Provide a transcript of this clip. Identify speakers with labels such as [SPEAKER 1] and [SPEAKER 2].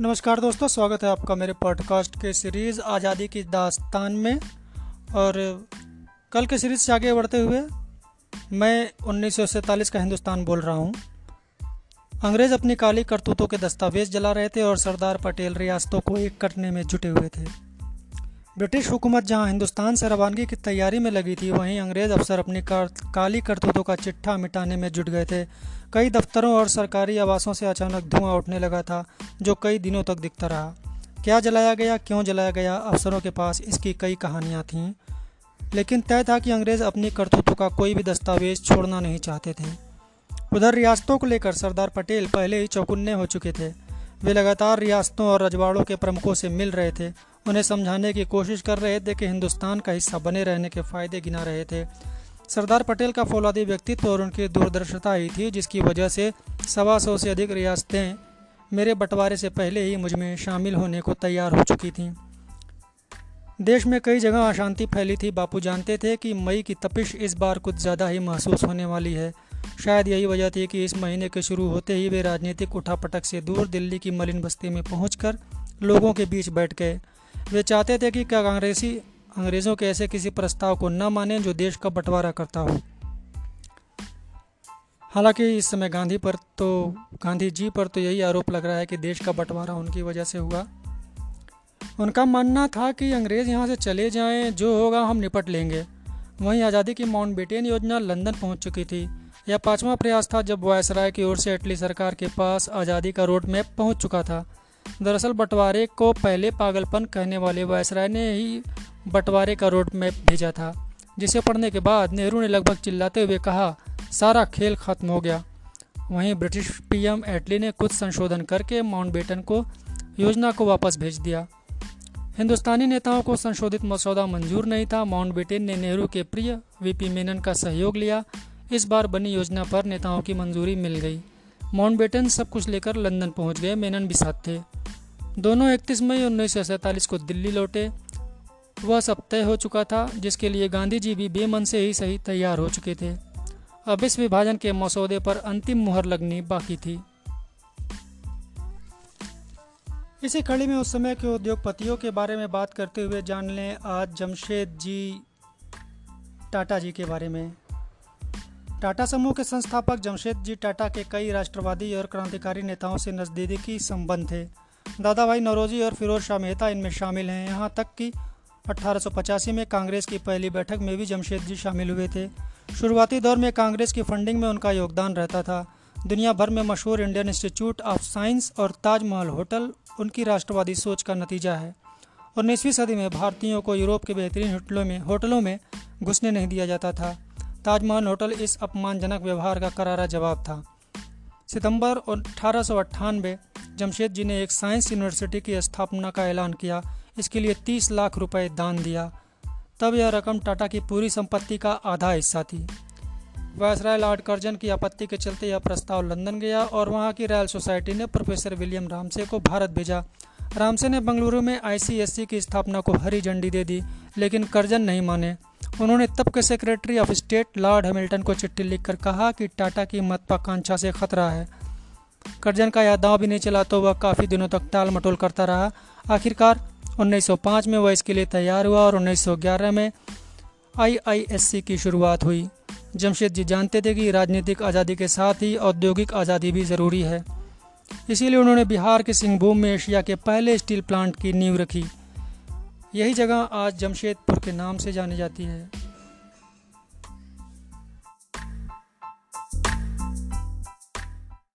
[SPEAKER 1] नमस्कार दोस्तों, स्वागत है आपका मेरे पॉडकास्ट के सीरीज़ आज़ादी की दास्तान में। और कल के सीरीज़ से आगे बढ़ते हुए मैं उन्नीस सौ सैंतालीस का हिंदुस्तान बोल रहा हूँ। अंग्रेज़ अपनी काली करतूतों के दस्तावेज़ जला रहे थे और सरदार पटेल रियासतों को एक करने में जुटे हुए थे। ब्रिटिश हुकूमत जहाँ हिंदुस्तान से रवानगी की तैयारी में लगी थी, वहीं अंग्रेज़ अफसर अपनी काली करतूतों का चिट्ठा मिटाने में जुट गए थे। कई दफ्तरों और सरकारी आवासों से अचानक धुआँ उठने लगा था, जो कई दिनों तक दिखता रहा। क्या जलाया गया, क्यों जलाया गया, अफसरों के पास इसकी कई कहानियाँ थीं। लेकिन तय था कि अंग्रेज़ अपनी करतूतों का कोई भी दस्तावेज़ छोड़ना नहीं चाहते थे। उधर रियासतों को लेकर सरदार पटेल पहले ही चौकुन्ने हो चुके थे। वे लगातार रियासतों और रजवाड़ों के प्रमुखों से मिल रहे थे। उन्हें समझाने की कोशिश कर रहे थे कि हिंदुस्तान का हिस्सा बने रहने के फ़ायदे गिना रहे थे। सरदार पटेल का फौलादी व्यक्तित्व और उनकी दूरदर्शिता ही थी, जिसकी वजह से सवा सौ से अधिक रियासतें मेरे बंटवारे से पहले ही मुझमें शामिल होने को तैयार हो चुकी थीं। देश में कई जगह अशांति फैली थी। बापू जानते थे कि मई की तपिश इस बार कुछ ज़्यादा ही महसूस होने वाली है। शायद यही वजह थी कि इस महीने के शुरू होते ही वे राजनीतिक उठापटक से दूर दिल्ली की मलिन बस्ती में पहुंचकर लोगों के बीच बैठ गए। वे चाहते थे कि कांग्रेसी अंग्रेज़ों के ऐसे किसी प्रस्ताव को न माने जो देश का बंटवारा करता हो। हालाँकि इस समय गांधी पर तो गांधी जी पर तो यही आरोप लग रहा है कि देश का बंटवारा उनकी वजह से हुआ। उनका मानना था कि अंग्रेज़ यहाँ से चले जाएँ, जो होगा हम निपट लेंगे। वहीं आज़ादी की माउंट बेटेन योजना लंदन पहुँच चुकी थी। यह पांचवा प्रयास था जब वायसराय की ओर से अटली सरकार के पास आज़ादी का रोड मैप पहुँच चुका था। दरअसल बंटवारे को पहले पागलपन कहने वाले वायसराय ने ही बंटवारे का रोड मैप भेजा था, जिसे पढ़ने के बाद नेहरू ने लगभग चिल्लाते हुए कहा, सारा खेल खत्म हो गया। वहीं ब्रिटिश पीएम एटली ने कुछ संशोधन करके माउंटबेटन को योजना को वापस भेज दिया। हिंदुस्तानी नेताओं को संशोधित मसौदा मंजूर नहीं था। माउंटबेटन ने नेहरू के प्रिय वीपी मेनन का सहयोग लिया। इस बार बनी योजना पर नेताओं की मंजूरी मिल गई। माउंटबेटन सब कुछ लेकर लंदन पहुँच गए, मेनन भी साथ थे। दोनों 31 मई उन्नीस सौ सैंतालीस को दिल्ली लौटे। वह सब तय हो चुका था, जिसके लिए गांधी जी भी बेमन से ही सही तैयार हो चुके थे। अब इस विभाजन के मसौदे पर अंतिम मुहर लगनी बाकी थी। इसी कड़ी में उस समय के उद्योगपतियों के बारे में बात करते हुए जान लें आज जमशेद जी टाटा जी के बारे में। टाटा समूह के संस्थापक जमशेद जी टाटा के कई राष्ट्रवादी और क्रांतिकारी नेताओं से नज़दीकी संबंध थे। दादा भाई नौरोजी और फिरोज शाह मेहता इनमें शामिल हैं। यहाँ तक कि अट्ठारह में कांग्रेस की पहली बैठक में भी जमशेद जी शामिल हुए थे। शुरुआती दौर में कांग्रेस की फंडिंग में उनका योगदान रहता था। दुनिया भर में मशहूर इंडियन इंस्टीट्यूट ऑफ़ साइंस और ताजमहल होटल उनकी राष्ट्रवादी सोच का नतीजा है। उन्नीसवीं सदी में भारतीयों को यूरोप के बेहतरीन होटलों में होटलों में घुसने नहीं दिया जाता था। ताजमहल होटल इस अपमानजनक व्यवहार का करारा जवाब था। सितंबर अठारह सौ अट्ठानबे जमशेद जी ने एक साइंस यूनिवर्सिटी की स्थापना का ऐलान किया। इसके लिए 30 लाख रुपए दान दिया। तब यह रकम टाटा की पूरी संपत्ति का आधा हिस्सा थी। वायसराय लॉर्ड कर्जन की आपत्ति के चलते यह प्रस्ताव लंदन गया और वहाँ की रॉयल सोसाइटी ने प्रोफेसर विलियम रामसे को भारत भेजा। रामसे ने बंगलुरु में आईसीएससी की स्थापना को हरी झंडी दे दी, लेकिन कर्जन नहीं माने। उन्होंने तब के secretary of state Lord Hamilton को चिट्ठी लिखकर कहा कि टाटा की महत्वाकांक्षा से खतरा है। कर्जन का यह दाव भी नहीं चला तो वह काफ़ी दिनों तक टाल मटोल करता रहा। आखिरकार 1905 में वह इसके लिए तैयार हुआ और 1911 में आईआईएससी की शुरुआत हुई। जमशेद जी जानते थे कि राजनीतिक आज़ादी के साथ ही औद्योगिक आज़ादी भी ज़रूरी है। इसीलिए उन्होंने बिहार के सिंहभूम में एशिया के पहले स्टील प्लांट की नींव रखी। यही जगह आज जमशेदपुर के नाम से जानी जाती है।